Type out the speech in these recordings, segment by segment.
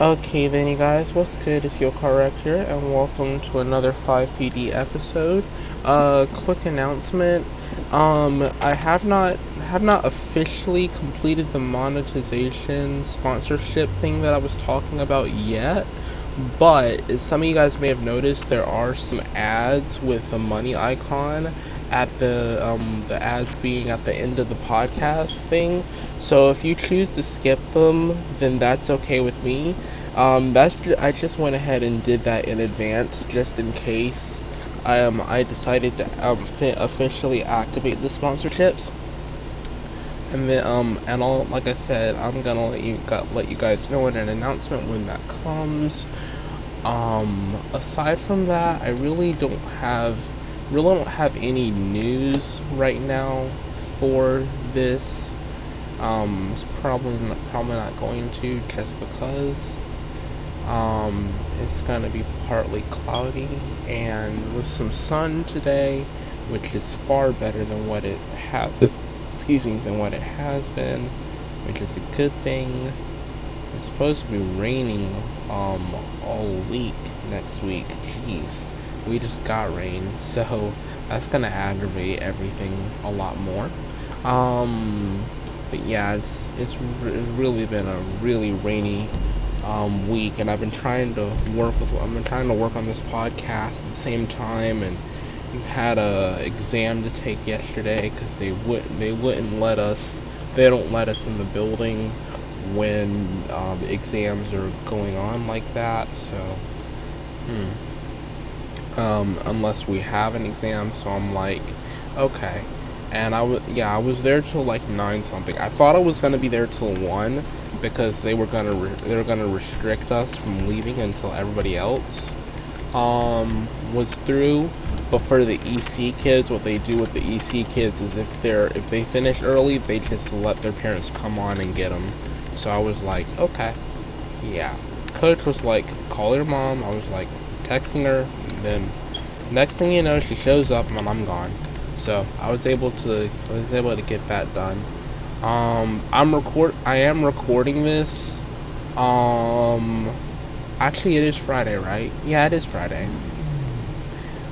Okay then you guys, what's good? It's Yo Correct here and welcome to another FivePD episode. Uh quick announcement. Um I have not have not officially completed the monetization sponsorship thing that I was talking about yet. But as some of you guys may have noticed, there are some ads with the money icon at the um, the ads being at the end of the podcast thing. So if you choose to skip them, then that's okay with me. Um, that's ju- I just went ahead and did that in advance just in case. Um, I decided to um, fi- officially activate the sponsorships. And then um and all like I said, I'm gonna let you got, let you guys know in an announcement when that comes. Um, aside from that, I really don't have really don't have any news right now for this. Um, it's probably not, probably not going to just because um, it's gonna be partly cloudy and with some sun today, which is far better than what it has. excuse me, than what it has been, which is a good thing. It's supposed to be raining um all week next week. Jeez we just got rain, so that's gonna aggravate everything a lot more. Um, but yeah, it's it's really been a really rainy um, week, and I've been trying to work with I've been trying to work on this podcast at the same time, and had a exam to take yesterday because they wouldn't they wouldn't let us they don't let us in the building when um, exams are going on like that. So, hmm um, unless we have an exam. So I'm like, okay. And I was yeah, I was there till like nine something. I thought I was gonna be there till one because they were gonna they were gonna restrict us from leaving until everybody else um, was through. But for the EC kids, what they do with the EC kids is if they're if they finish early, they just let their parents come on and get them. So I was like, okay, yeah. Coach was like, call your mom. I was like, texting her, then next thing you know, she shows up and I'm gone. So I was able to was able to get that done. Um, I'm record I am recording this. Um, actually, it is Friday, right? Yeah, it is Friday.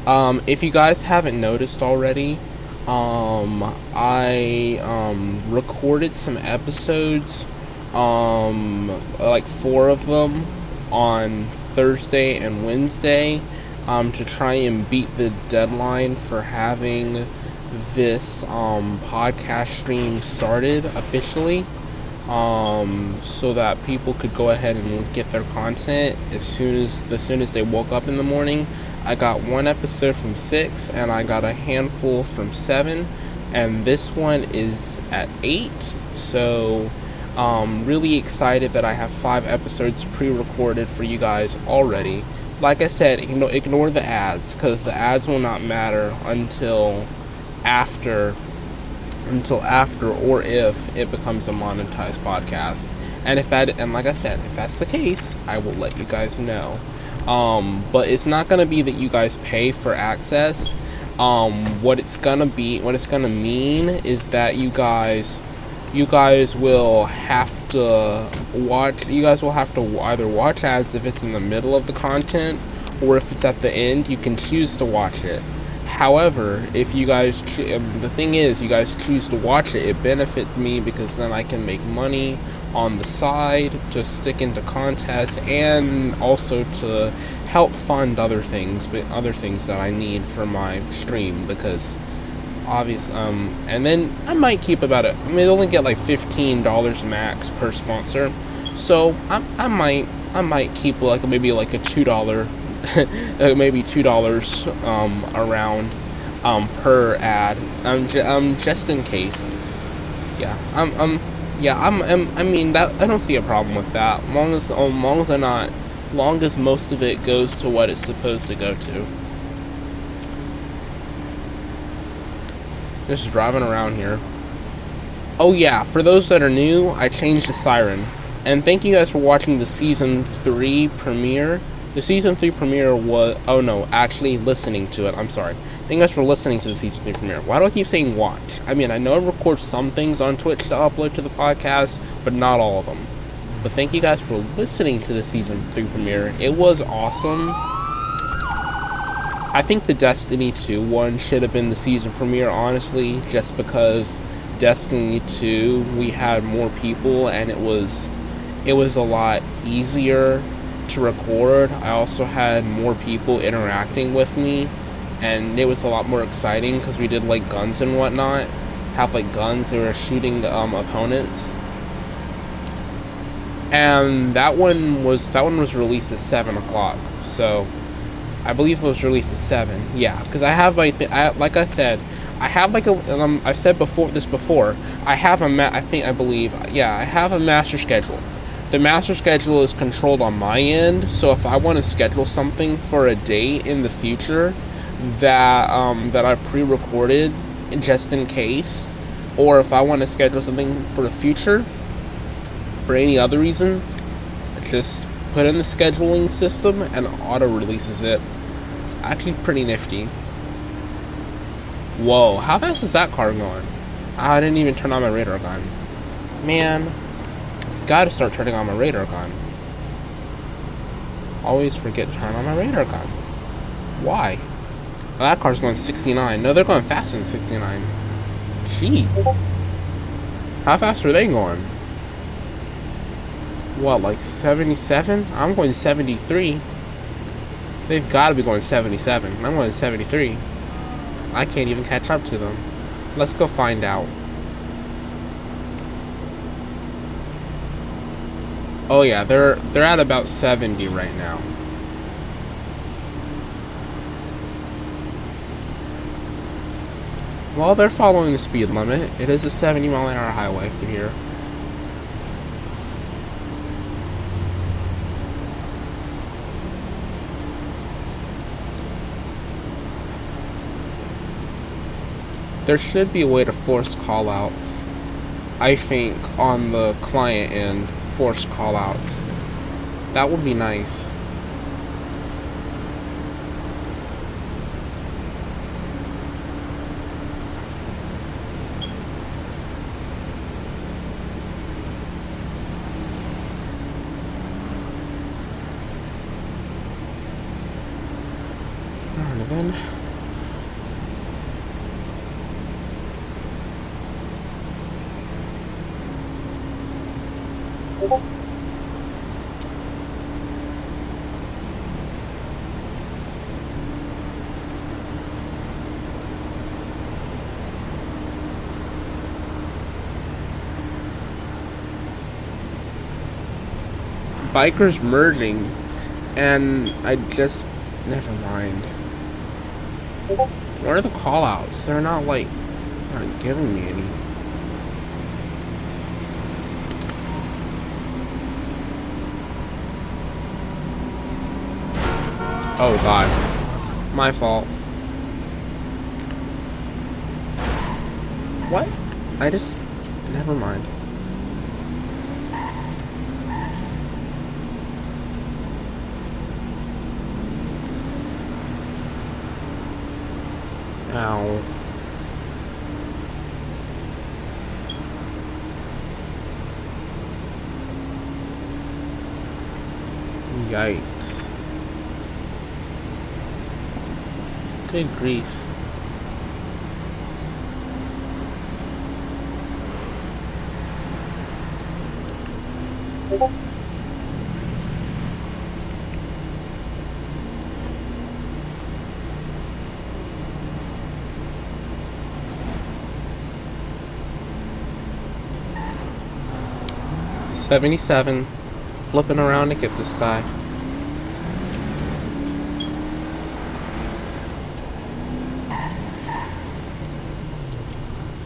Um, if you guys haven't noticed already, um, I um, recorded some episodes, um, like four of them on Thursday and Wednesday um, to try and beat the deadline for having this um, podcast stream started officially um, so that people could go ahead and get their content as soon as as soon as they woke up in the morning. I got one episode from six, and I got a handful from seven, and this one is at eight. So, um, really excited that I have five episodes pre-recorded for you guys already like I said, ignore, ignore the ads because the ads will not matter until after until after or if it becomes a monetized podcast. And if that and like I said, if that's the case, I will let you guys know. Um, but it's not gonna be that you guys pay for access. Um, what it's gonna be, what it's gonna mean is that you guys you guys will have to watch you guys will have to either watch ads if it's in the middle of the content or if it's at the end you can choose to watch it. However if you guys um, the thing is you guys choose to watch it it benefits me because then i can make money on the side to stick into contests and also to help fund other things but other things that i need for my stream because obvious um and then i might keep about it. I mean only get like $15 max per sponsor. So i, I might i might keep like maybe like a two dollar maybe two dollars um around um per ad. Um, j- um just in case. Yeah i'm i'm yeah I'm, I'm i mean that i don't see a problem with that. Long as um, long as i'm not long as most of it goes to what it's supposed to go to just driving around here. Oh yeah, for those that are new, I changed the siren. And thank you guys for watching the season 3 premiere. The season 3 premiere was oh no, actually listening to it. I'm sorry. Thank you guys for listening to the season 3 premiere. Why do I keep saying watch? I mean, I know I record some things on Twitch to upload to the podcast, but not all of them. But thank you guys for listening to the season three premiere. It was awesome. I think the Destiny 2 one should have been the season premiere, honestly, just because Destiny 2 we had more people and it was it was a lot easier to record. I also had more people interacting with me and it was a lot more exciting because we did like guns and whatnot. Have like guns, they were shooting um, opponents. And that one was that one was released at seven o'clock. So I believe it was released at seven. Yeah, because I have my th- I, like I said, I have like a um, I've said before this before. I have a ma- I think I believe yeah I have a master schedule. The master schedule is controlled on my end, so if I want to schedule something for a date in the future, that um, that I pre-recorded just in case, or if I want to schedule something for the future for any other reason, just put in the scheduling system and auto releases it. It's actually pretty nifty. Whoa, how fast is that car going? Ah, I didn't even turn on my radar gun. Man, I've got to start turning on my radar gun. Always forget to turn on my radar gun. Why? that car's going 69. No, they're going faster than 69. Gee. How fast are they going? What, like 77? I'm going 73. They've got to be going 77. I'm going 73. I can't even catch up to them. Let's go find out. Oh yeah, they're they're at about 70 right now. Well, they're following the speed limit. It is a 70 mile an hour highway from here. There should be a way to force callouts. I think on the client end, force callouts. That would be nice. then. Bikers merging, and I just never mind. What are the callouts? They're not like not giving me any. Oh god. My fault. What? I just never mind. Grief. Seventy-seven, flipping around to get this guy.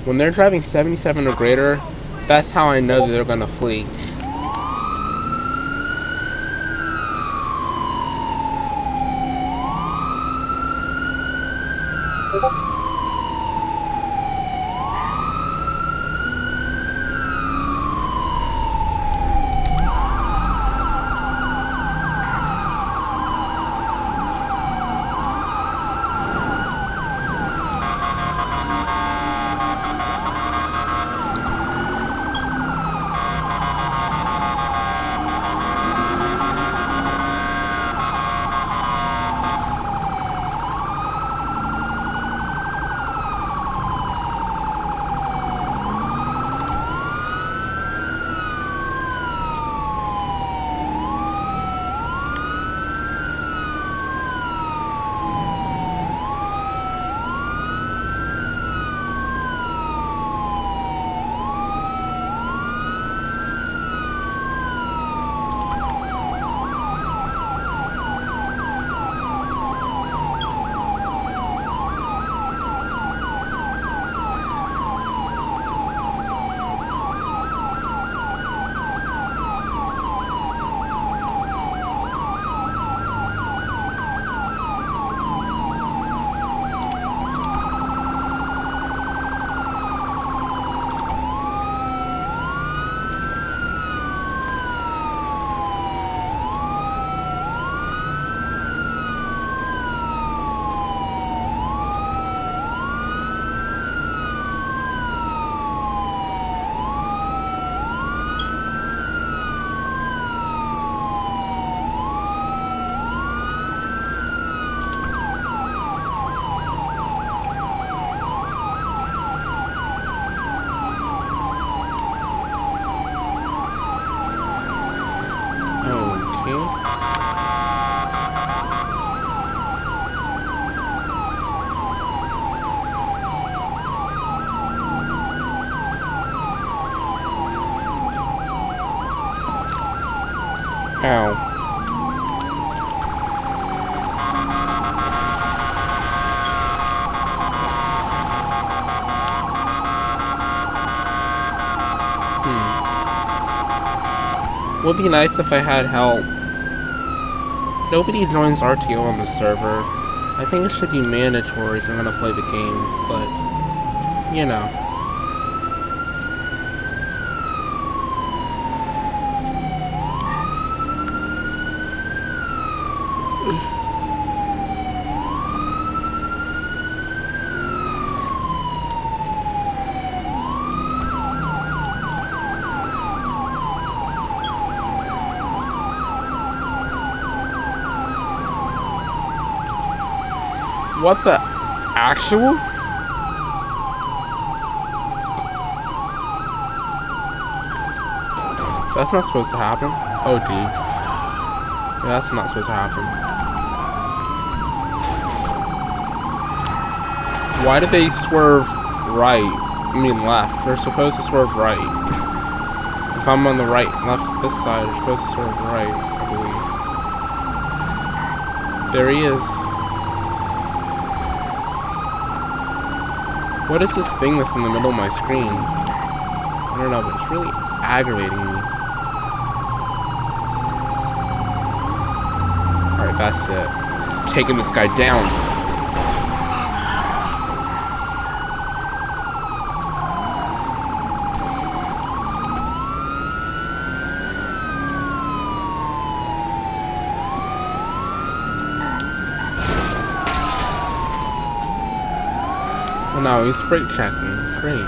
When they're driving 77 or greater, that's how I know that they're gonna flee. Would be nice if I had help. Nobody joins RTO on the server. I think it should be mandatory if you're gonna play the game, but, you know. What the actual? That's not supposed to happen. Oh, jeez. Yeah, that's not supposed to happen. Why did they swerve right? I mean left. They're supposed to swerve right. If I'm on the right, left, this side, they're supposed to swerve right, I believe. There he is. What is this thing that's in the middle of my screen? I don't know, but it's really aggravating me. Alright, that's it. Taking this guy down. No, he's brake checking. Great.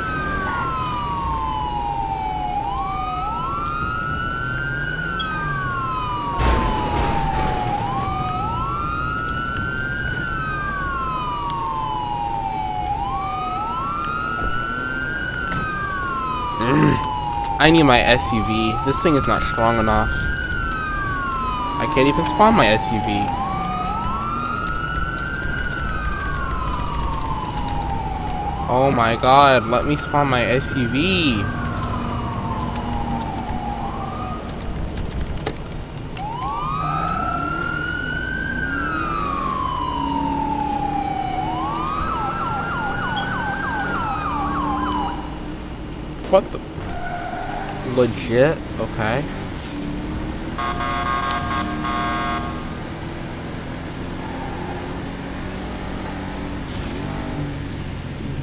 I need my SUV. This thing is not strong enough. I can't even spawn my SUV. Oh my god, let me spawn my SUV. What the? Legit? Okay.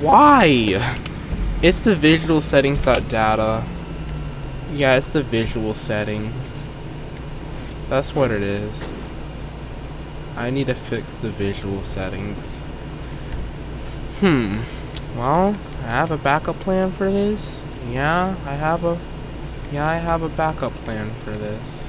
Why? It's the visual settings data. Yeah, it's the visual settings. That's what it is. I need to fix the visual settings. Hmm. Well, I have a backup plan for this. Yeah, I have a... Yeah, I have a backup plan for this.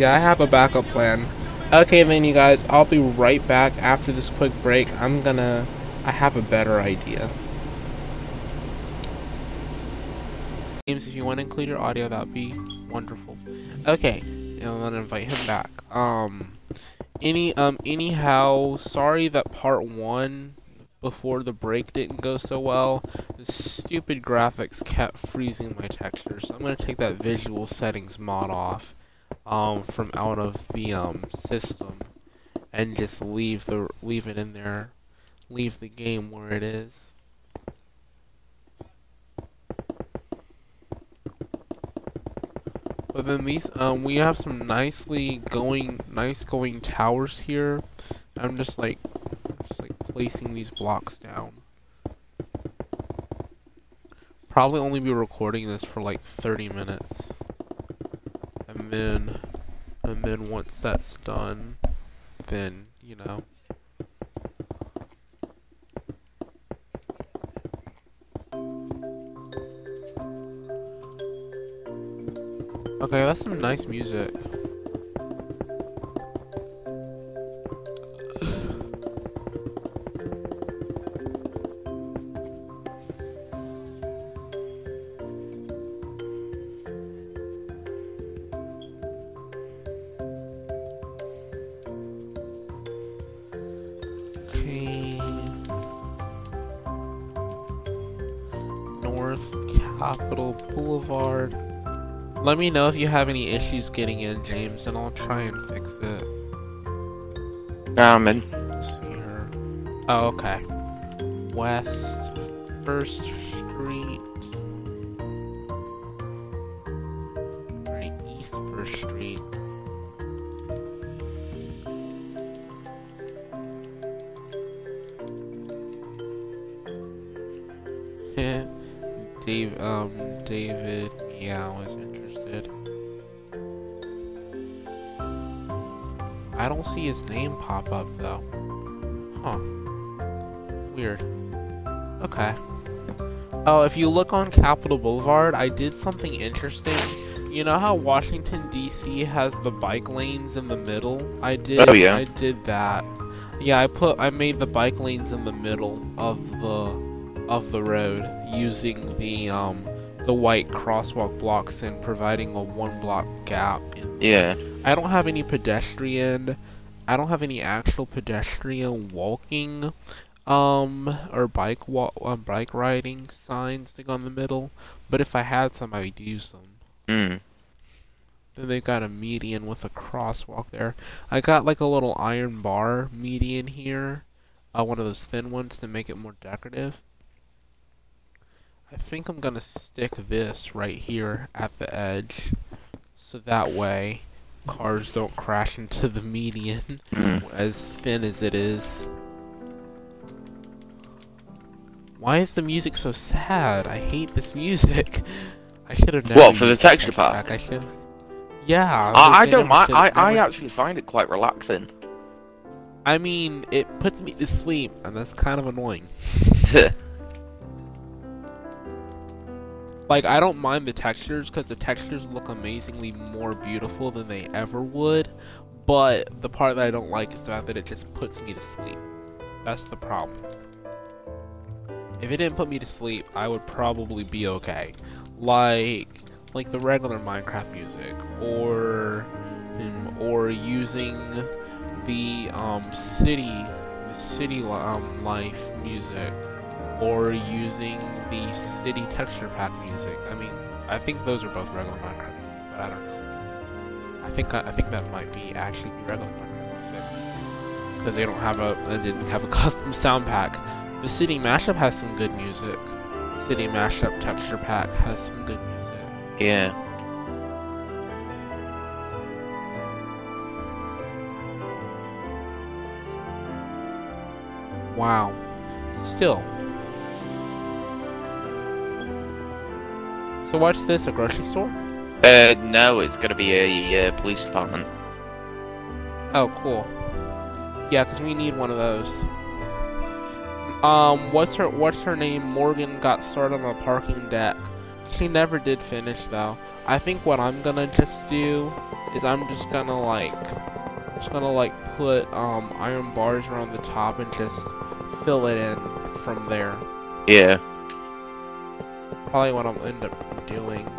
Yeah, I have a backup plan. Okay then you guys, I'll be right back after this quick break. I'm gonna... I have a better idea. James, if you want to include your audio, that'd be wonderful. Okay, I'm gonna invite him back. Um, any, um, anyhow, sorry that part one before the break didn't go so well. The stupid graphics kept freezing my texture, so I'm gonna take that visual settings mod off um, from out of the um, system and just leave the leave it in there, leave the game where it is. But then these, um, we have some nicely going, nice going towers here. I'm just like, just like placing these blocks down. Probably only be recording this for like 30 minutes then and then once that's done then you know. Okay that's some nice music Capitol Boulevard. Let me know if you have any issues getting in, James, and I'll try and fix it. Nah, I'm in. See. Oh, okay. West First pop up though. Huh. Weird. Okay. Oh, if you look on Capitol Boulevard, I did something interesting. You know how Washington D.C. has the bike lanes in the middle? I did. Oh, yeah. I did that. Yeah, I put. I made the bike lanes in the middle of the of the road using the um the white crosswalk blocks and providing a one block gap. In Yeah. I don't have any pedestrian. I don't have any actual pedestrian walking, um, or bike walk, uh, bike riding signs to go in the middle. But if I had some, I would use them. Hmm. Then they've got a median with a crosswalk there. I got like a little iron bar median here, uh, one of those thin ones to make it more decorative. I think I'm gonna stick this right here at the edge, so that way cars don't crash into the median Hmm. as thin as it is. Why is the music so sad? I hate this music. I should have never. What, for the texture pack. pack? I should. Yeah. I, I don't mind. I, I actually find it quite relaxing. I mean, it puts me to sleep, and that's kind of annoying. Like, I don't mind the textures because the textures look amazingly more beautiful than they ever would. But the part that I don't like is the fact that it just puts me to sleep. That's the problem. If it didn't put me to sleep, I would probably be okay. Like, like the regular Minecraft music, or, um, or using the um city, the city um life music or using the city texture pack music. I mean, I think those are both regular Minecraft music, but I don't know. I think I think that might be actually regular Minecraft music because they don't have a they didn't have a custom sound pack. The city mashup has some good music. City mashup texture pack has some good music. yeah. Wow. Still. So what's this? A grocery store? Uh, no, it's gonna be a uh, police department. Oh, cool. Yeah, 'cause we need one of those. Um, what's her What's her name? Morgan got started on a parking deck. She never did finish though. I think what I'm gonna just do is I'm just gonna like, just gonna like put um iron bars around the top and just fill it in from there. Yeah. Probably what I'll end up doing.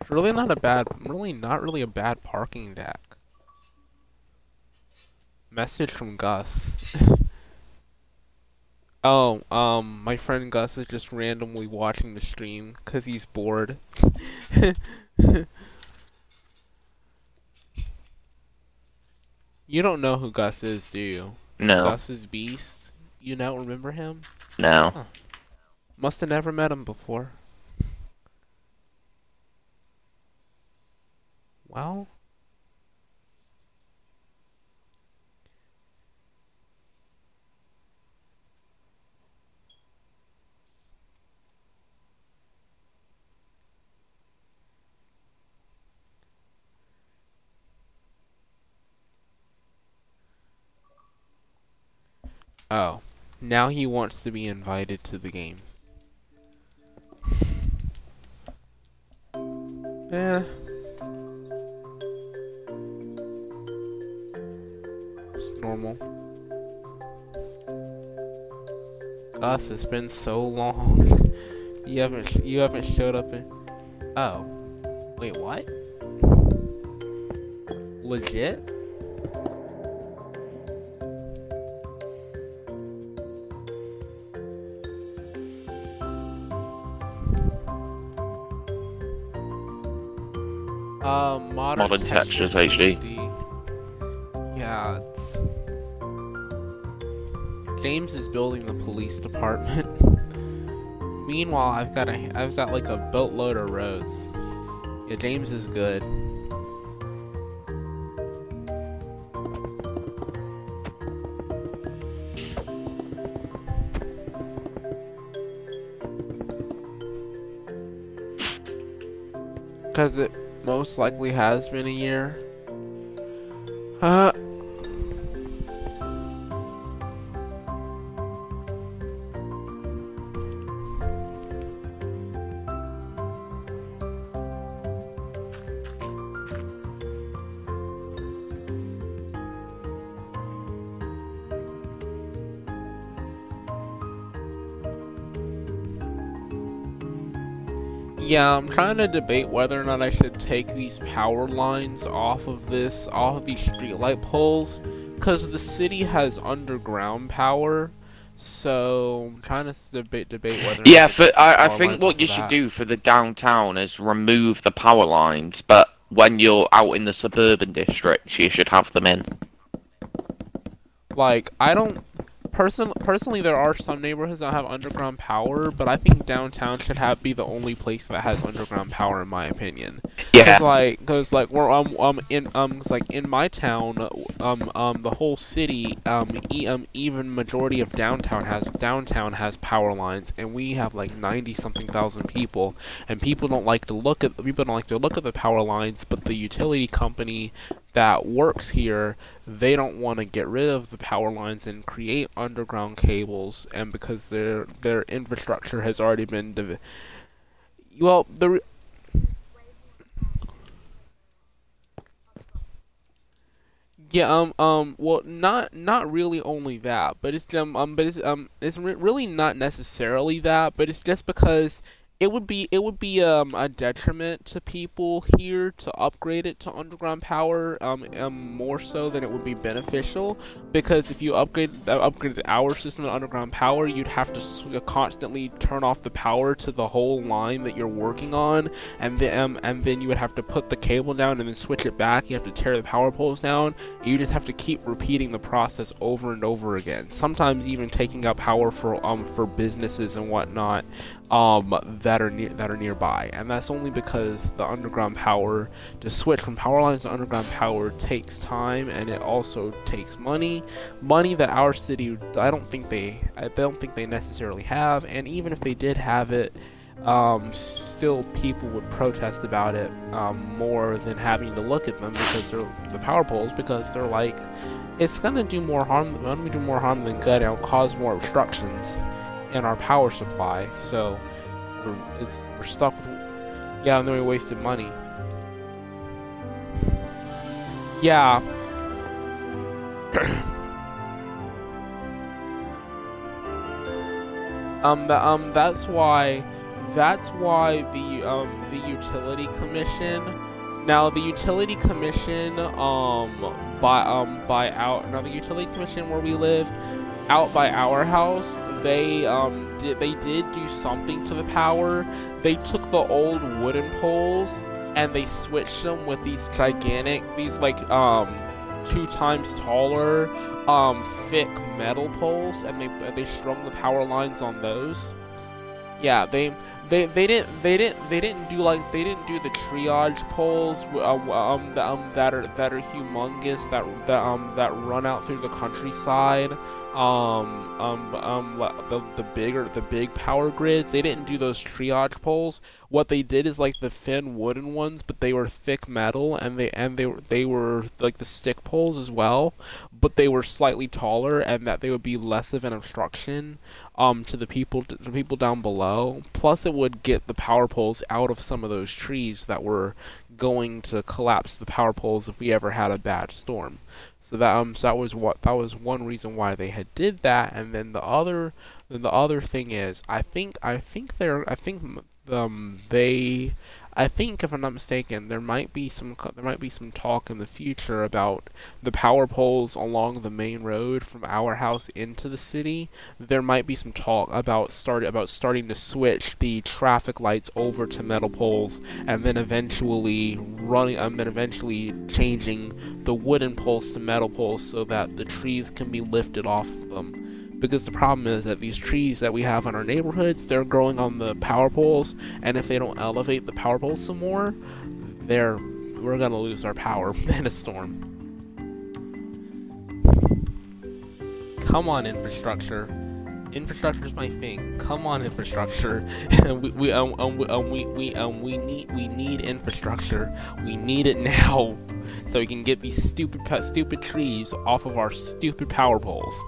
It's really not a bad, really not really a bad parking deck. Message from Gus. oh, um, my friend Gus is just randomly watching the stream because he's bored. you don't know who Gus is, do you? No. Gus is Beast. You don't remember him? No. Must have never met him before. Well, oh, now he wants to be invited to the game. Eh. It's normal. Gus, it's been so long. you haven't sh- you haven't showed up in. Oh, wait, what? Legit? Modern, textures HD. Yeah. It's... James is building the police department. Meanwhile, I've got a, I've got like a boatload of roads. Yeah, James is good. Because it most likely has been a year. Uh. Yeah, I'm trying to debate whether or not I should take these power lines off of this, off of these streetlight poles, because the city has underground power. So I'm trying to debate debate whether. Yeah, for I, I think what you should do for the downtown is remove the power lines, but when you're out in the suburban districts, you should have them in. Like I don't person personally, there are some neighborhoods that have underground power, but I think downtown should have be the only place that has underground power, in my opinion. Yeah. Cause like, cause like we're um um in um like in my town, um um the whole city um e um even majority of downtown has downtown has power lines, and we have like ninety something thousand people, and people don't like to look at people don't like to look at the power lines, but the utility company that works here, they don't want to get rid of the power lines and create underground cables, and because their their infrastructure has already been div- well, the yeah, um, um, well, not not really only that, but it's um, um, but it's um, it's re- really not necessarily that, but it's just because it would be it would be um, a detriment to people here to upgrade it to underground power um, um, more so than it would be beneficial because if you upgrade uh, upgraded our system to underground power you'd have to constantly turn off the power to the whole line that you're working on and then um, and then you would have to put the cable down and then switch it back. You have to tear the power poles down. You just have to keep repeating the process over and over again sometimes even taking up power for um for businesses and whatnot um, that are near that are nearby, and that's only because the underground power to switch from power lines to underground power takes time, and it also takes money, money that our city I don't think they I don't think they necessarily have, and even if they did have it. Um, still, people would protest about it um, more than having to look at them because they're the power poles because they're like, it's gonna do more harm. Gonna do more harm than good, it'll cause more obstructions in our power supply, so we're, we're stuck with. Yeah, and then we wasted money. Yeah. um, the, um, that's why, that's why the um the utility commission. Now the utility commission um by um by out now the utility commission where we live out by our house, they um did they did do something to the power. They took the old wooden poles and they switched them with these gigantic, these like um two times taller, um thick metal poles, and they they strung the power lines on those. Yeah, they they they didn't they didn't they didn't do like they didn't do the triage poles um, um, um that are that are humongous that that um that run out through the countryside um um um the the bigger the big power grids they didn't do those triage poles what they did is like the thin wooden ones but they were thick metal and they and they they were like the stick poles as well but they were slightly taller and that they would be less of an obstruction um, to the people to the people down below. Plus, it would get the power poles out of some of those trees that were going to collapse the power poles if we ever had a bad storm. So that um, so that was what that was one reason why they had did that. And then the other, then the other thing is, I think I think they're I think um they I think, if I'm not mistaken, there might be some there might be some talk in the future about the power poles along the main road from our house into the city. There might be some talk about start about starting to switch the traffic lights over to metal poles, and then eventually running, um, and then eventually changing the wooden poles to metal poles so that the trees can be lifted off of them because the problem is that these trees that we have in our neighborhoods they're growing on the power poles and if they don't elevate the power poles some more they're we're gonna lose our power in a storm. Come on infrastructure. Infrastructure is my thing. Come on infrastructure. We we um, um, we, um, we we um we need we need infrastructure. We need it now so we can get these stupid stupid trees off of our stupid power poles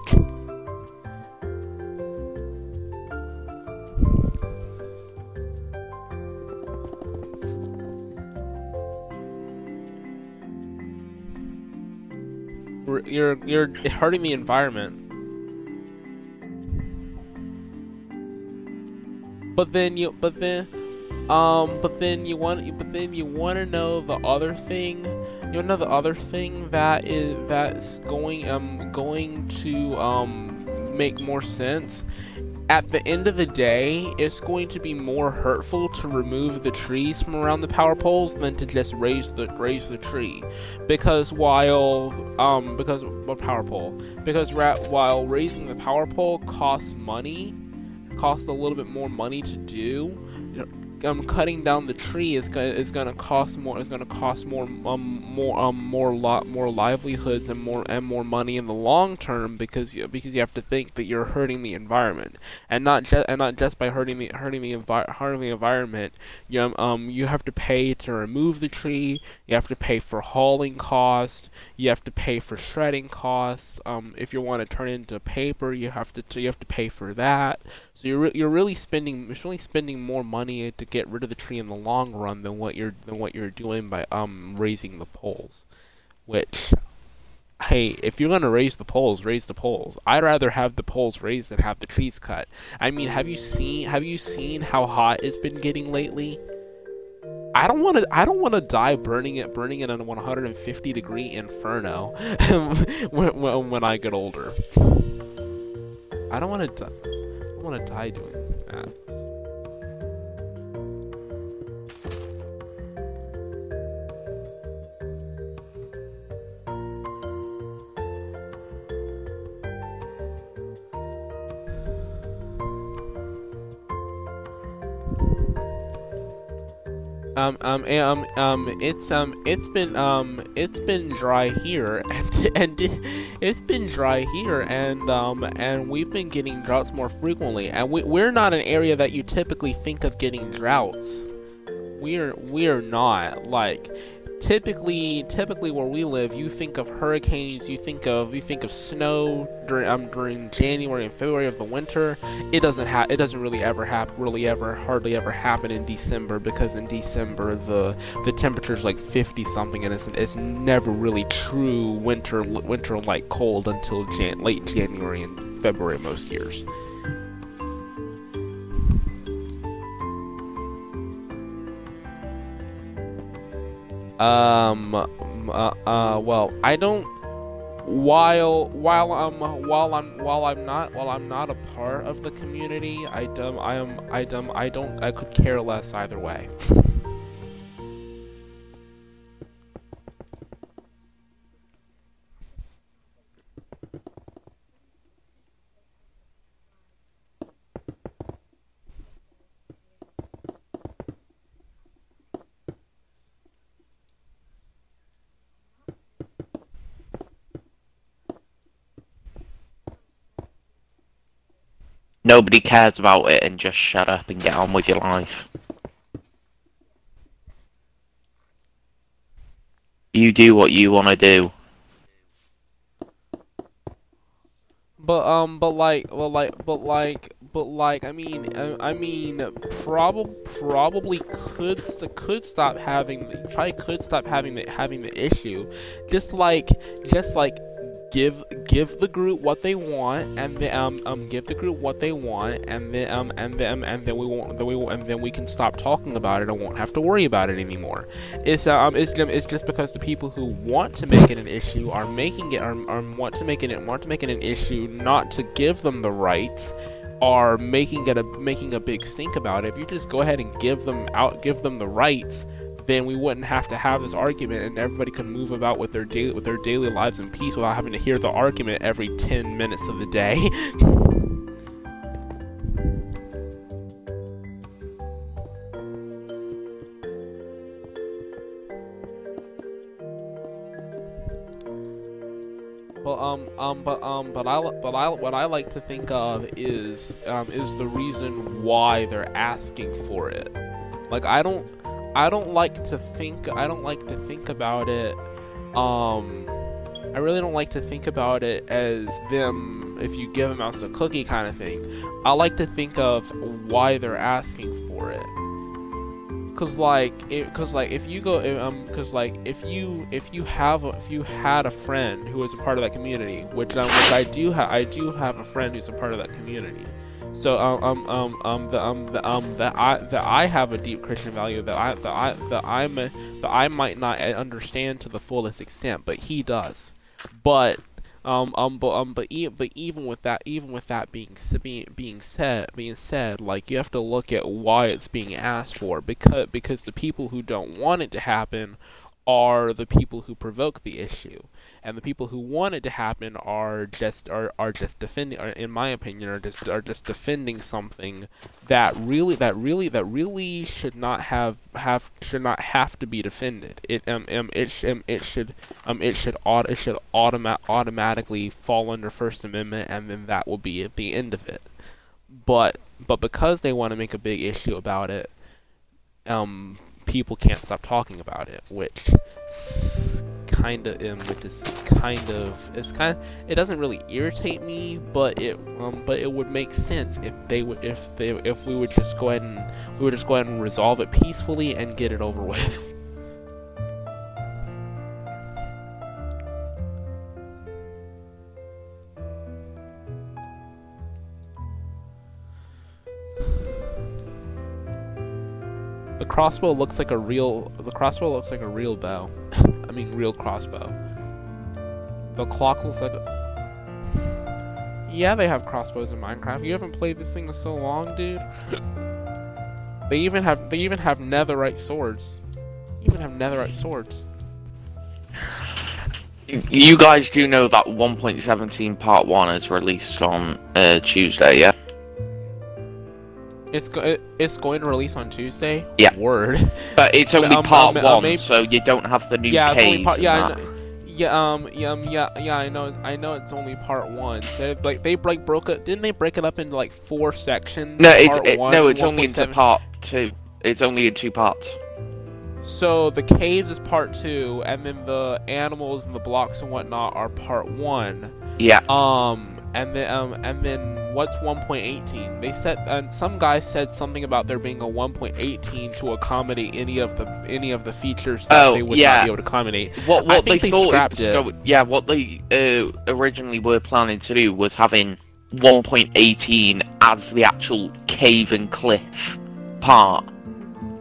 you're you're hurting the environment. But then you but then um but then you want but then you want to know the other thing. You know the other thing that is that's going um going to um make more sense at the end of the day, it's going to be more hurtful to remove the trees from around the power poles than to just raise the raise the tree, because while um because a power pole. Because ra- while raising the power pole costs money, costs a little bit more money to do um, cutting down the tree is gonna is gonna cost more is gonna cost more um more um more lot more livelihoods and more and more money in the long term because you because you have to think that you're hurting the environment. And not just and not just by hurting the hurting the envi- hurting the environment. You um, um you have to pay to remove the tree. You have to pay for hauling costs. You have to pay for shredding costs. Um if you want to turn it into paper you have to you have to pay for that. So you're re- you're really spending you're really spending more money to get rid of the tree in the long run than what you're than what you're doing by um raising the poles. Which hey, if you're gonna raise the poles, raise the poles. I'd rather have the poles raised than have the trees cut. I mean, have you seen have you seen how hot it's been getting lately? I don't want to. I don't want to die burning it, burning it in a 150 degree inferno when, when, when I get older. I don't want to I want to die doing that. Um, um, um, um, it's um, it's been um, it's been dry here, and and it's been dry here, and um, and we've been getting droughts more frequently, and we we're not an area that you typically think of getting droughts. We're we're not like typically typically where we live you think of hurricanes you think of you think of snow during um, during January and February of the winter. It doesn't have it doesn't really ever happen really ever hardly ever happen in December because in December the the temperature is like 50 something and it's, it's never really true winter winter like cold until Jan- late January and February most years Um, uh, uh, well, I don't. While while I'm while I'm while I'm not while I'm not a part of the community, I um I am I um I don't I could care less either way. nobody cares about it and just shut up and get on with your life. You do what you want to do. But um, but like, well, like, but like, but like, I mean, I, I mean, probably, probably could could stop having, probably could stop having the having the issue, just like, just like give give the group what they want, and then um um give the group what they want, and then um and then and then we won't then we won't, and then we can stop talking about it and won't have to worry about it anymore. It's um it's it's just because the people who want to make it an issue are making it are, are want to make it want to make it an issue not to give them the rights are making it a making a big stink about it. If you just go ahead and give them out give them the rights then we wouldn't have to have this argument and everybody could move about with their daily with their daily lives in peace without having to hear the argument every 10 minutes of the day. Well, um, um, but um, but I, but I, what I like to think of is, um, is the reason why they're asking for it. Like I don't, I don't like to think I don't like to think about it um I really don't like to think about it as them if you give them out a cookie kind of thing. I like to think of why they're asking for it. Cause like, it, cause like if you go, um, cause like if you if you have if you had a friend who is a part of that community, which um, which I do have, I do have a friend who's a part of that community. So um um um um the um the um that I that I have a deep Christian value that I that I that I'm that I might not understand to the fullest extent, but he does. But um um but um but, e- but even with that even with that being being being said being said like you have to look at why it's being asked for because because the people who don't want it to happen are the people who provoke the issue. And the people who want it to happen are just are, are just defending are, in my opinion are just are just defending something that really that really that really should not have have should not have to be defended. It um, um it sh- um, it should um it should it should automa- automatically fall under first amendment and then that will be the end of it. But but because they want to make a big issue about it um people can't stop talking about it which kind of um, which is kind of it's kind of it doesn't really irritate me, but it um but it would make sense if they would if they if we would just go ahead and we would just go ahead and resolve it peacefully and get it over with. The crossbow looks like a real the crossbow looks like a real bow. I mean real crossbow. The clock looks like a... Yeah, they have crossbows in Minecraft. You haven't played this thing in so long, dude. they even have they even have netherite swords. even have netherite swords. You guys do know that 1.17 part 1 is released on uh, Tuesday, yeah? It's go- it's going to release on Tuesday. Yeah. Word. But it's only um, part um, one, um, so you don't have the new yeah, caves. Part, yeah, yeah, um, yeah, um, yeah, yeah. I know, I know. It's only part one. They, like they like broke it. Didn't they break it up into like four sections? No, it's it, one, no, it's only into part two. It's only in two parts. So the caves is part two, and then the animals and the blocks and whatnot are part one. Yeah. Um, and then um, and then what's 1.18? They said and some guy said something about there being a 1.18 to accommodate any of the any of the features that oh, they would yeah. not be able to accommodate. What what they, they, thought go, yeah, what they uh, originally were planning to do was having 1.18 as the actual cave and cliff part,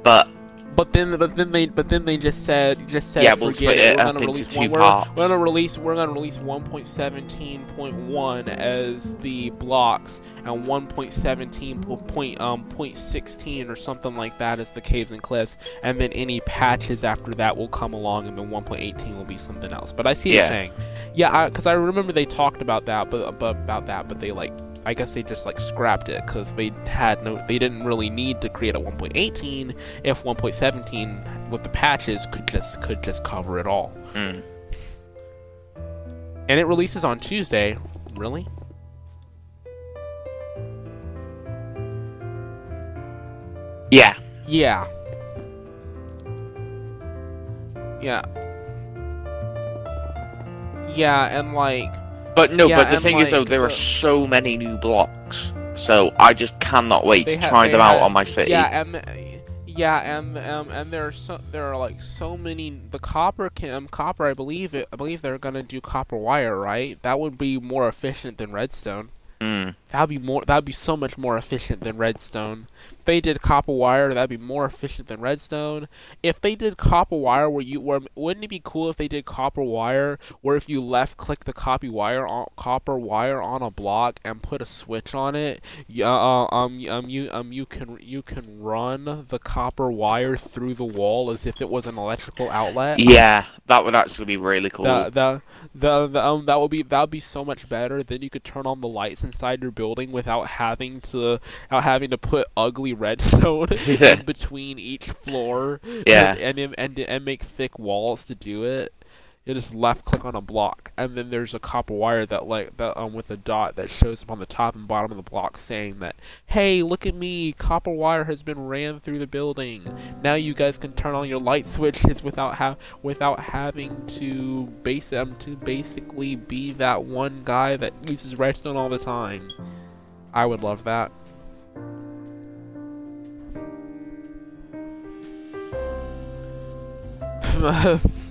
but but then, but then they, but then they just said, just said, yeah, we'll forget it. We're gonna release one. We're, we're, gonna release, we're gonna release 1.17.1 as the blocks, and 1.17 point um point 16 or something like that as the caves and cliffs, and then any patches after that will come along, and then 1.18 will be something else. But I see yeah. what you're saying. Yeah, because I, I remember they talked about that, but, but about that, but they like I guess they just like scrapped it because they had no, they didn't really need to create a 1.18 if 1.17 with the patches could just could just cover it all. Mm. And it releases on Tuesday. Really? Yeah. Yeah. Yeah. Yeah, and like but no, yeah, but the thing like, is though, there are so many new blocks, so I just cannot wait to try them had, out on my city. Yeah, and yeah, and um, and there are so there are like so many. The copper can um, copper. I believe it. I believe they're gonna do copper wire, right? That would be more efficient than redstone. Mm. That'd be more. That'd be so much more efficient than redstone. If they did copper wire, that'd be more efficient than redstone. If they did copper wire, where you where wouldn't it be cool if they did copper wire, where if you left click the copy wire on copper wire on a block and put a switch on it, yeah, uh, um, um, you um, you can you can run the copper wire through the wall as if it was an electrical outlet. Yeah, that would actually be really cool. The, the, the, the um that would be that would be so much better. Then you could turn on the lights inside your building without having to without having to put ugly redstone in between each floor. Yeah. And, and and and make thick walls to do it. You just left click on a block, and then there's a copper wire that like that um with a dot that shows up on the top and bottom of the block saying that, hey, look at me, copper wire has been ran through the building. Now you guys can turn on your light switches without ha- without having to base them to basically be that one guy that uses redstone all the time. I would love that.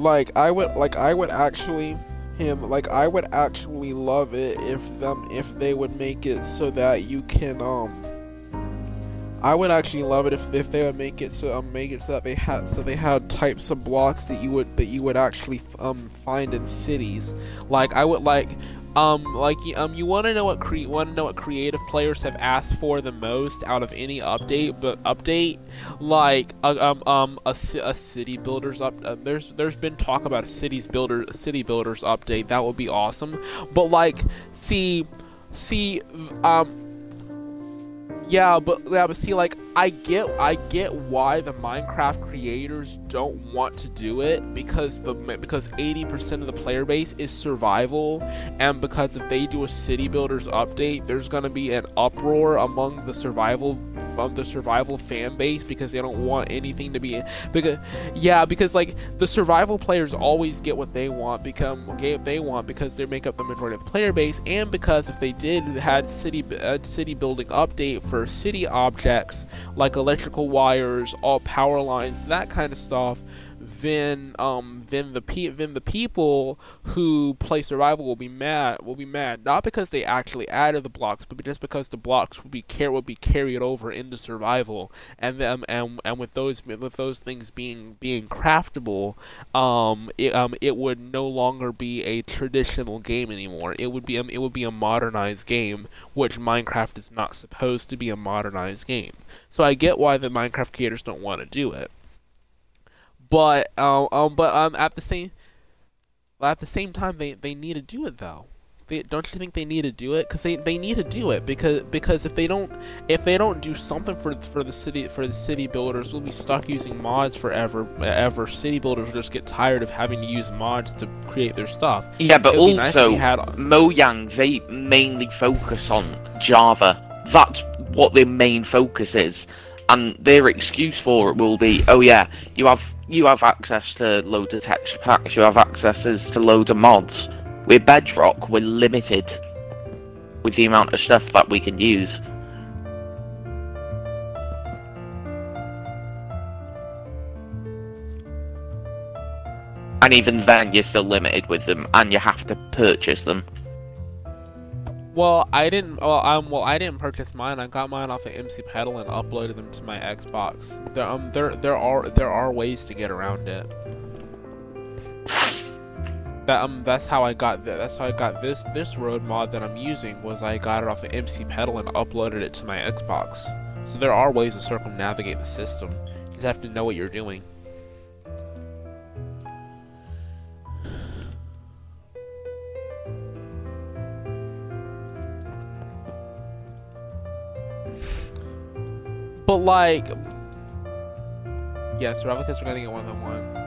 like I would like I would actually him like I would actually love it if them if they would make it so that you can um I would actually love it if, if they would make it so um, make it so that they had so they had types of blocks that you would that you would actually um find in cities. Like I would like um like um you want to know what cre- want to know what creative players have asked for the most out of any update but update? Like uh, um um a, a city builders up uh, there's there's been talk about a cities builder a city builders update. That would be awesome. But like see see um yeah, but yeah, but see, like I get, I get why the Minecraft creators don't want to do it because the because 80% of the player base is survival, and because if they do a city builders update, there's gonna be an uproar among the survival from the survival fan base because they don't want anything to be because yeah, because like the survival players always get what they want, become they want because they make up the majority of the player base, and because if they did had city uh, city building update for city objects like electrical wires, all power lines, that kind of stuff, then um then the pe- then the people who play survival will be mad will be mad not because they actually added the blocks but just because the blocks will be car- will be carried over into survival and them and and with those with those things being being craftable um it um it would no longer be a traditional game anymore. It would be um, it would be a modernized game which Minecraft is not supposed to be a modernized game. So I get why the Minecraft creators don't want to do it but um, um but um at the same at the same time they they need to do it though. They, don't you think they need to do it? Because they, they need to do it because because if they don't if they don't do something for for the city for the city builders, we'll be stuck using mods forever. Ever city builders will just get tired of having to use mods to create their stuff. Yeah, but also nice had... Mojang they mainly focus on Java. That's what their main focus is, and their excuse for it will be, oh yeah, you have you have access to loads of texture packs, you have accesses to loads of mods. With Bedrock, we're limited with the amount of stuff that we can use. And even then, you're still limited with them, and you have to purchase them. Well, I didn't. Well, um, well, I didn't purchase mine. I got mine off of MCPEDL and uploaded them to my Xbox. There, um, there, there are there are ways to get around it. That um, that's how I got that. That's how I got this this road mod that I'm using. Was I got it off of MCPEDL and uploaded it to my Xbox. So there are ways to circumnavigate the system. You just have to know what you're doing. But like, yes, replicas are gonna get one on one.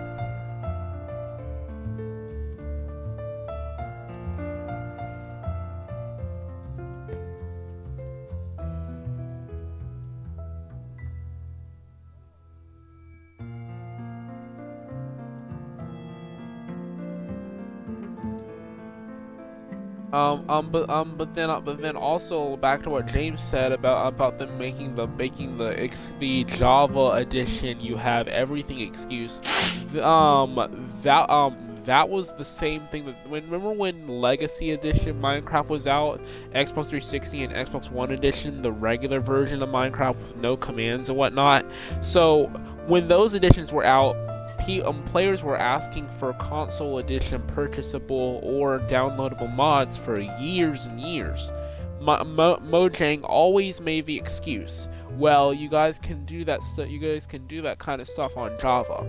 Um, but um, but then, uh, but then also back to what James said about about them making the making the the Java edition. You have everything excuse. Um, that um that was the same thing that when remember when Legacy Edition Minecraft was out, Xbox 360 and Xbox One Edition, the regular version of Minecraft with no commands and whatnot. So when those editions were out, um, players were asking for console edition purchasable or downloadable mods for years and years. Mo- Mo- Mojang always made the excuse, well, you guys can do that. You guys can do that kind of stuff on Java.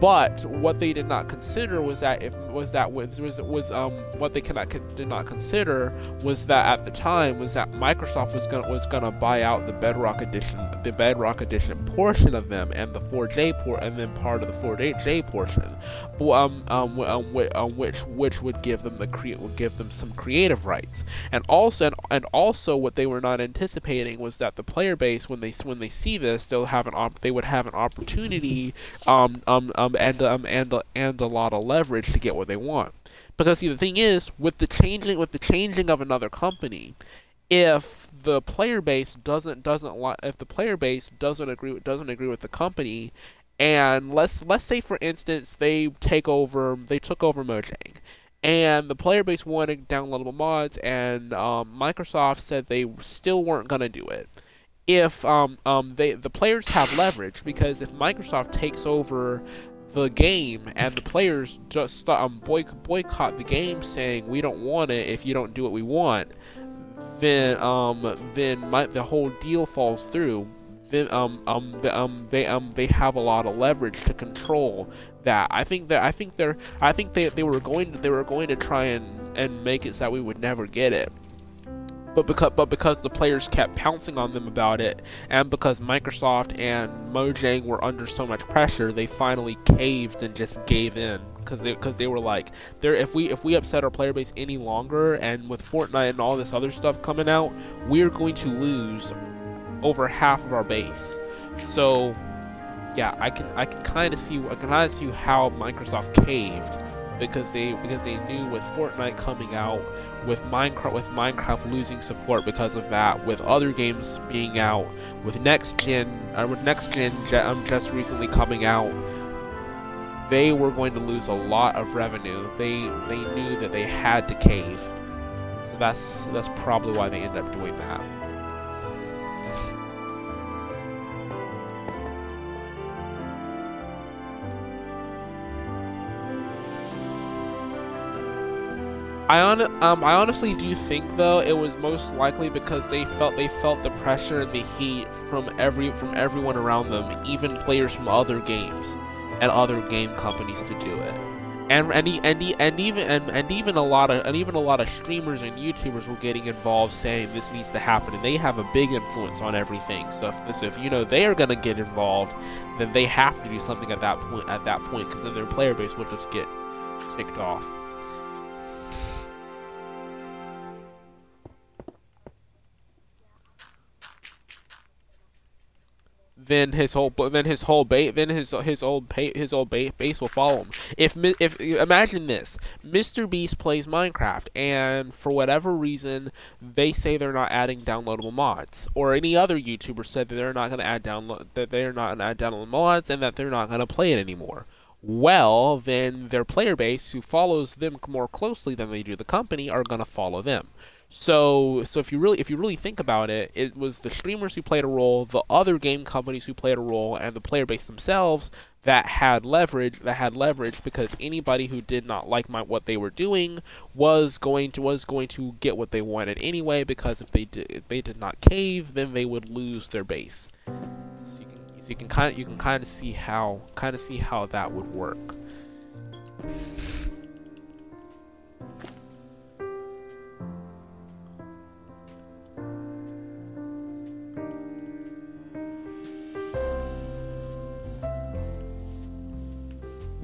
But what they did not consider was that if was that was was, was um what they cannot did not consider was that at the time was that Microsoft was gonna was gonna buy out the Bedrock edition the Bedrock edition portion of them and the 4J port and then part of the 4J portion, um, um, um, um, which which would give them the create would give them some creative rights and also and, and also what they were not anticipating was that the player base when they when they see this they'll have an op- they would have an opportunity um, um um, and um, and and a lot of leverage to get what they want. Because see, the thing is, with the changing with the changing of another company, if the player base doesn't doesn't li- if the player base doesn't agree doesn't agree with the company, and let's let's say for instance they take over they took over Mojang, and the player base wanted downloadable mods, and um, Microsoft said they still weren't gonna do it if um, um, they the players have leverage because if Microsoft takes over the game and the players just um, boycott the game saying we don't want it if you don't do what we want then um then my, the whole deal falls through. Then um um, the, um they um they have a lot of leverage to control that. I think that I think they're I think they, they were going to, they were going to try and and make it so that we would never get it but because but because the players kept pouncing on them about it, and because Microsoft and Mojang were under so much pressure, they finally caved and just gave in because they because they were like, there if we if we upset our player base any longer, and with Fortnite and all this other stuff coming out, we're going to lose over half of our base. So yeah, I can I can kind of see I can kind of see how Microsoft caved because they because they knew with Fortnite coming out with Minecraft with Minecraft losing support because of that, with other games being out, with next gen uh, with next gen um, just recently coming out, they were going to lose a lot of revenue. They they knew that they had to cave, so that's that's probably why they ended up doing that. I on, um, I honestly do think though it was most likely because they felt they felt the pressure and the heat from every from everyone around them, even players from other games and other game companies to do it. And and and, and even and, and even a lot of and even a lot of streamers and YouTubers were getting involved, saying this needs to happen, and they have a big influence on everything. So if this, if you know they are going to get involved, then they have to do something at that point. At that point, because then their player base will just get ticked off. Then his whole then his whole base then his his old his old base will follow him. If if imagine this, Mr. Beast plays Minecraft, and for whatever reason they say they're not adding downloadable mods, or any other YouTuber said that they're not going to add download that they're not going to add downloadable mods, and that they're not going to play it anymore. Well, then their player base, who follows them more closely than they do the company, are going to follow them. So so if you really if you really think about it, it was the streamers who played a role, the other game companies who played a role, and the player base themselves that had leverage that had leverage because anybody who did not like my, what they were doing was going to was going to get what they wanted anyway because if they did if they did not cave then they would lose their base. So you can so you can kind of you can kind of see how kind of see how that would work.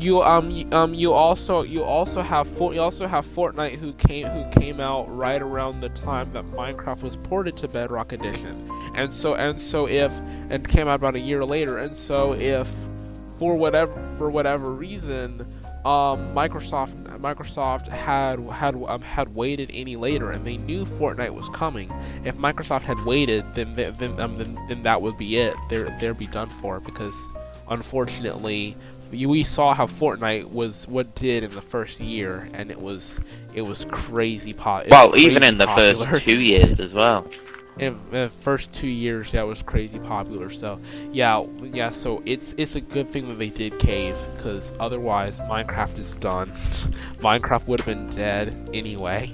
You um you, um you also you also have you also have Fortnite who came who came out right around the time that Minecraft was ported to Bedrock Edition, and so and so if and came out about a year later, and so if for whatever for whatever reason um, Microsoft Microsoft had had um, had waited any later, and they knew Fortnite was coming. If Microsoft had waited, then then um, then, then that would be it. There they'd be done for because unfortunately we saw how Fortnite was what did in the first year, and it was it was crazy pop. Well, crazy even in the popular. first two years as well. In the first two years, that was crazy popular. So yeah, yeah. So it's it's a good thing that they did Cave, because otherwise Minecraft is done. Minecraft would have been dead anyway.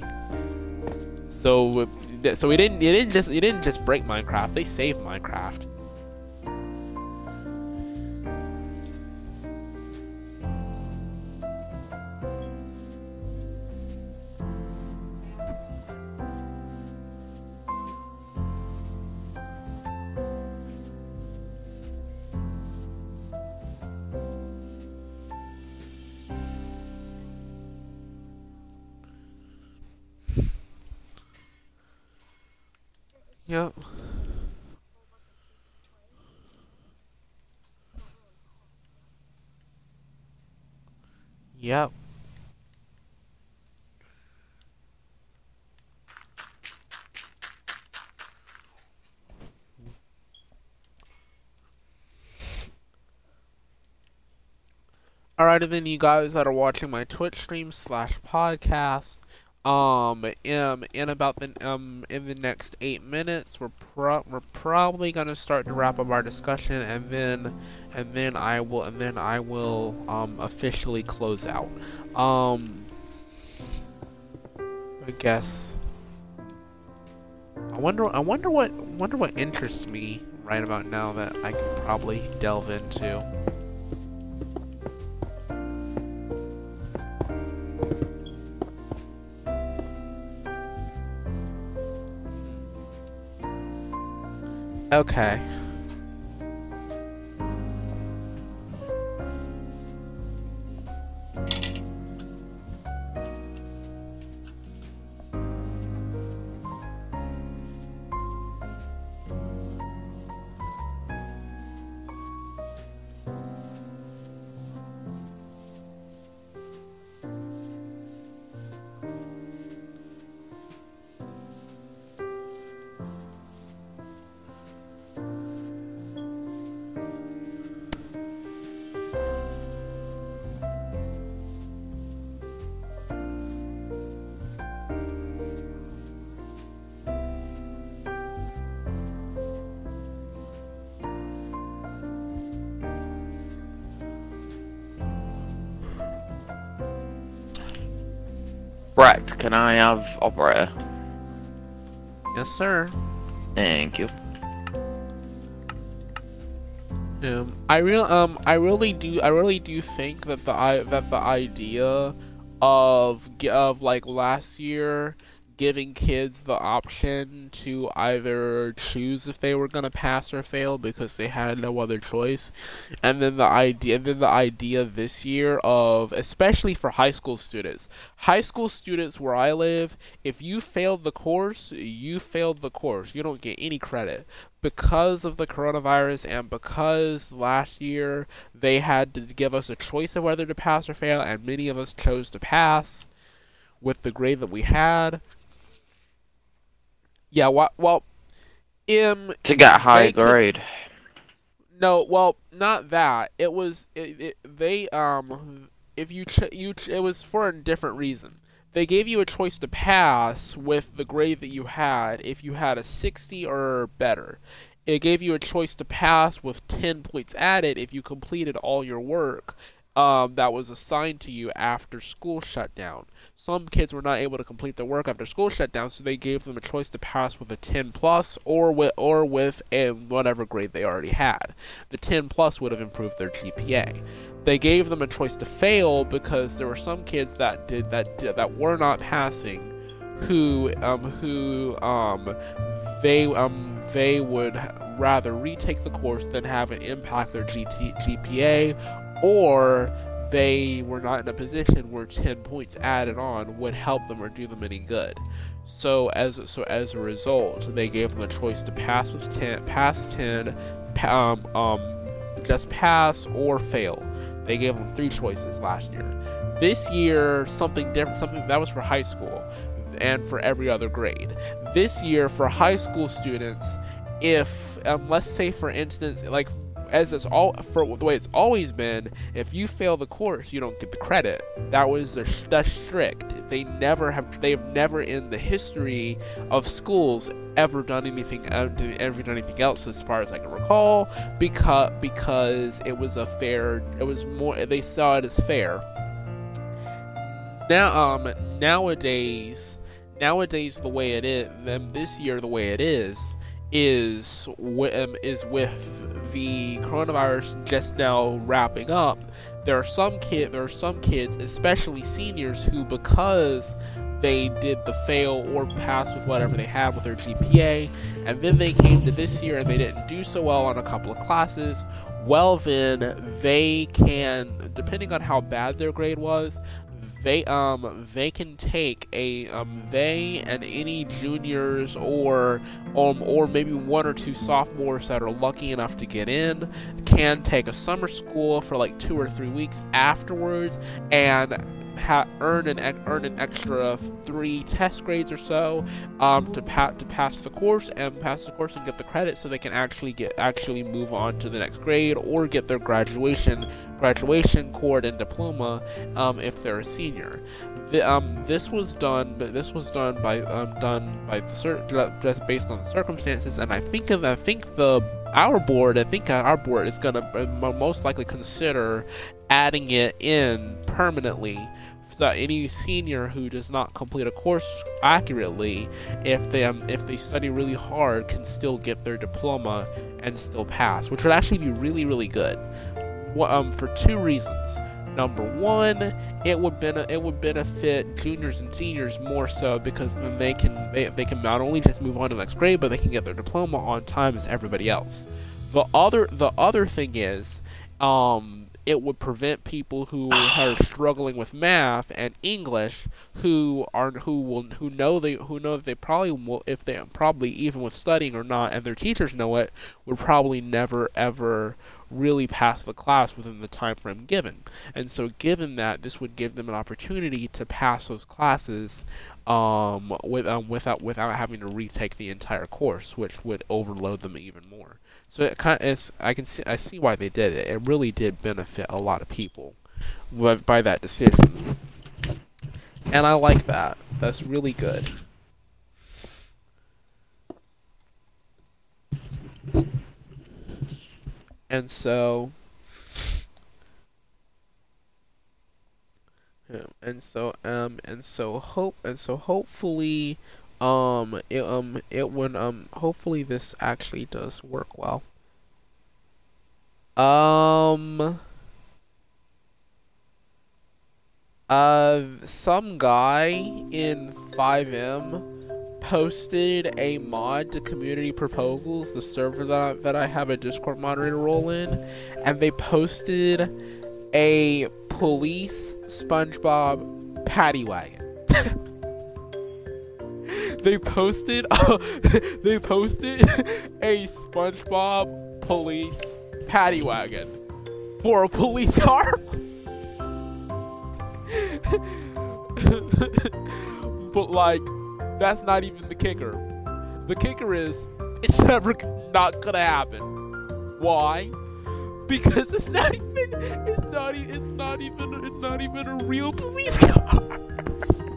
So so it didn't it didn't just it didn't just break Minecraft. They saved Minecraft. Yep. Yep. Alright, and then you guys that are watching my Twitch stream slash podcast, um, um, in about the um in the next eight minutes, we're pro- we're probably gonna start to wrap up our discussion, and then and then I will and then I will um officially close out. Um, I guess. I wonder. I wonder what. Wonder what interests me right about now that I can probably delve into. Okay. Can I have operator? Yes, sir. Thank you. Um, I real um, I really do, I really do think that the I that the idea of of like last year giving kids the option to either choose if they were gonna pass or fail because they had no other choice, and then the idea, and then the idea this year of especially for high school students, high school students where I live, if you failed the course, you failed the course. You don't get any credit because of the coronavirus and because last year they had to give us a choice of whether to pass or fail, and many of us chose to pass with the grade that we had. Yeah, well, well um, To get high could- grade. no, well, not that. It was it, it, they um if you ch- you ch- it was for a different reason. They gave you a choice to pass with the grade that you had if you had a 60 or better. It gave you a choice to pass with 10 points added if you completed all your work um, that was assigned to you after school shut down. Some kids were not able to complete their work after school shut down, so they gave them a choice to pass with a 10 plus or with or with a whatever grade they already had. The 10 plus would have improved their GPA. They gave them a choice to fail because there were some kids that did that that were not passing, who um who um they um they would rather retake the course than have it impact their GT, GPA, or they were not in a position where 10 points added on would help them or do them any good. So as so as a result, they gave them a choice to pass with 10, pass 10, um, um, just pass or fail. They gave them three choices last year. This year, something different, something that was for high school and for every other grade. This year, for high school students, if, um, let's say for instance, like as it's all for the way it's always been, if you fail the course, you don't get the credit. That was a, that's strict. They never have. They have never in the history of schools ever done anything ever done anything else as far as I can recall because because it was a fair. It was more. They saw it as fair. Now um nowadays nowadays the way it is them this year the way it is is um, is with the coronavirus just now wrapping up. There are some kid, there are some kids, especially seniors, who because they did the fail or pass with whatever they have with their GPA, and then they came to this year and they didn't do so well on a couple of classes. Well, then they can, depending on how bad their grade was, they um they can take a um they and any juniors or um or maybe one or two sophomores that are lucky enough to get in can take a summer school for like two or three weeks afterwards and ha- earn an earn an extra three test grades or so um, to pa- to pass the course and pass the course and get the credit so they can actually get actually move on to the next grade or get their graduation graduation cord and diploma um, if they're a senior. The, um, this was done, but this was done by um, done by the cir- just based on the circumstances, and I think of, I think the our board, I think our board is gonna uh, most likely consider adding it in permanently that any senior who does not complete a course accurately, if they um, if they study really hard, can still get their diploma and still pass, which would actually be really really good um, for two reasons. Number one, it would bene- it would benefit juniors and seniors more so because then they can they, they can not only just move on to the next grade, but they can get their diploma on time as everybody else. The other the other thing is, um, it would prevent people who are struggling with math and English who are who will who know they who know that they probably will if they probably even with studying or not and their teachers know it would probably never ever really pass the class within the time frame given. And so, given that, this would give them an opportunity to pass those classes um, with, um, without without having to retake the entire course, which would overload them even more. So it kind of is. I can see I see why they did it. It really did benefit a lot of people by that decision, and I like that. That's really good. and so and so um and so hope and so hopefully um it um it would um hopefully this actually does work well um uh some guy in FiveM posted a mod to community proposals, the server that I, that I have a Discord moderator role in, and they posted a police SpongeBob paddy wagon. they posted they posted a SpongeBob police paddy wagon for a police car. but like that's not even the kicker. The kicker is it's never not gonna happen. Why? Because it's not even it's not it's not even it's not even a real police car.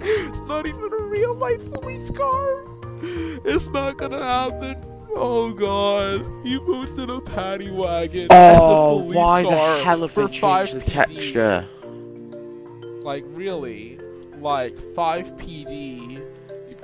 It's not even a real life police car. It's not gonna happen. Oh god, you posted a paddy wagon oh, as a oh, police why car the hell have they changed the texture? Like really, like five PD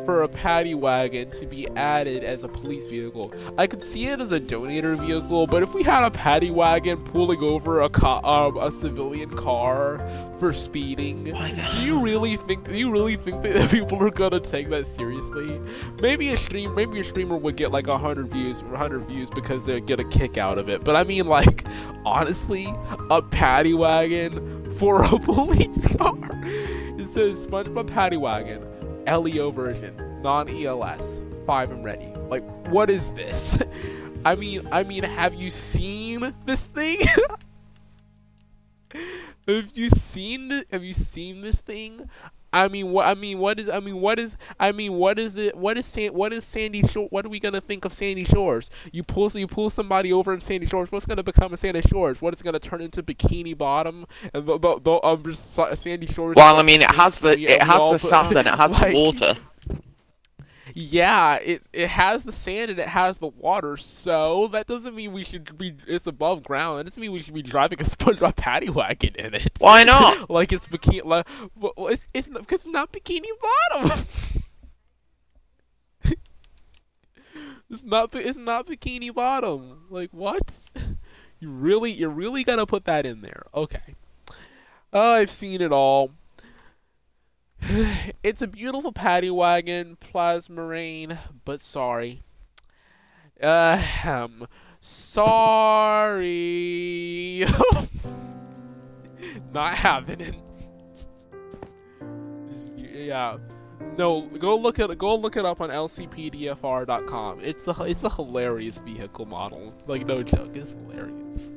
for a paddy wagon to be added as a police vehicle. I could see it as a donator vehicle, but if we had a paddy wagon pulling over a co- um, a civilian car for speeding, do you really think do you really think that people are gonna take that seriously? Maybe a stream maybe a streamer would get like hundred views, hundred views because they get a kick out of it. But I mean, like honestly, a paddy wagon for a police car. It says SpongeBob Paddy Wagon LEO version, non-ELS, FiveM ready. Like, what is this? I mean, I mean, have you seen this thing? have you seen? Have you seen this thing? I mean, what? I mean, what is? I mean, what is? I mean, what is it? What is San? What is Sandy Shore? What are we gonna think of Sandy Shores? You pull, you pull somebody over in Sandy Shores. What's gonna become of Sandy Shores? What is gonna turn into Bikini Bottom? And the, the um, Sandy Shores. Well, I mean, it has the it has the sand and it has like, the water yeah, it it has the sand and it has the water, so that doesn't mean we should be it's above ground. That doesn't mean we should be driving a SpongeBob paddy wagon in it. Why not? like it's bikini, like, well, it's it's because it's not bikini bottom. it's not it's not bikini bottom. Like what? You really you really gotta put that in there. Okay. Oh, I've seen it all. it's a beautiful paddy wagon, Plasmarine, but sorry. Um, sorry. Not happening. yeah. No, go look at go look it up on lcpdfr.com. It's a it's a hilarious vehicle model. Like no joke, it's hilarious.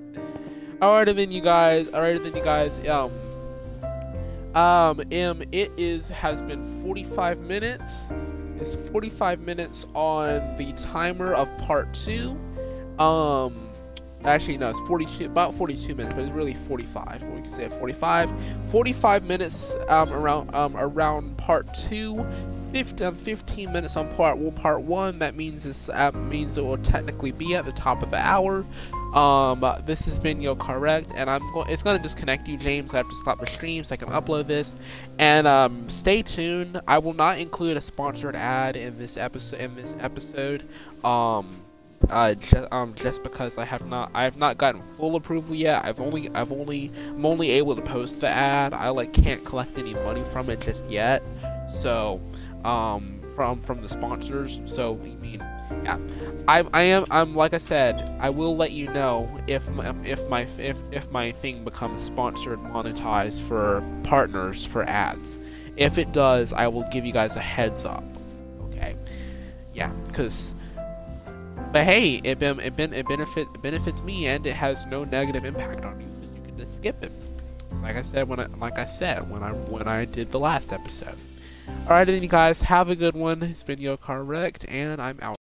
Alright then you guys, alright then you guys, um um, um, it is has been 45 minutes. It's 45 minutes on the timer of part two. Um, actually no, it's 42, about 42 minutes, but it's really 45. We can say 45. 45 minutes um around um around part two. 15, 15 minutes on part well, part one. That means this uh, means it will technically be at the top of the hour. Um, this has been Yo Car Wrecked, and I'm going. It's gonna disconnect you, James. I have to stop the stream so I can upload this. And um, stay tuned. I will not include a sponsored ad in this episode. In this episode, um, uh, just um, just because I have not, I have not gotten full approval yet. I've only, I've only, I'm only able to post the ad. I like can't collect any money from it just yet. So, um, from from the sponsors. So, I mean yeah, I, I am. I'm like I said. I will let you know if my, if my if if my thing becomes sponsored, monetized for partners for ads. If it does, I will give you guys a heads up. Okay, yeah, because. But hey, it it, ben, it benefit it benefits me and it has no negative impact on you. You can just skip it. Like I said when I like I said when I when I did the last episode. Alright then you guys have a good one. It's been Yo Car Wrecked and I'm out.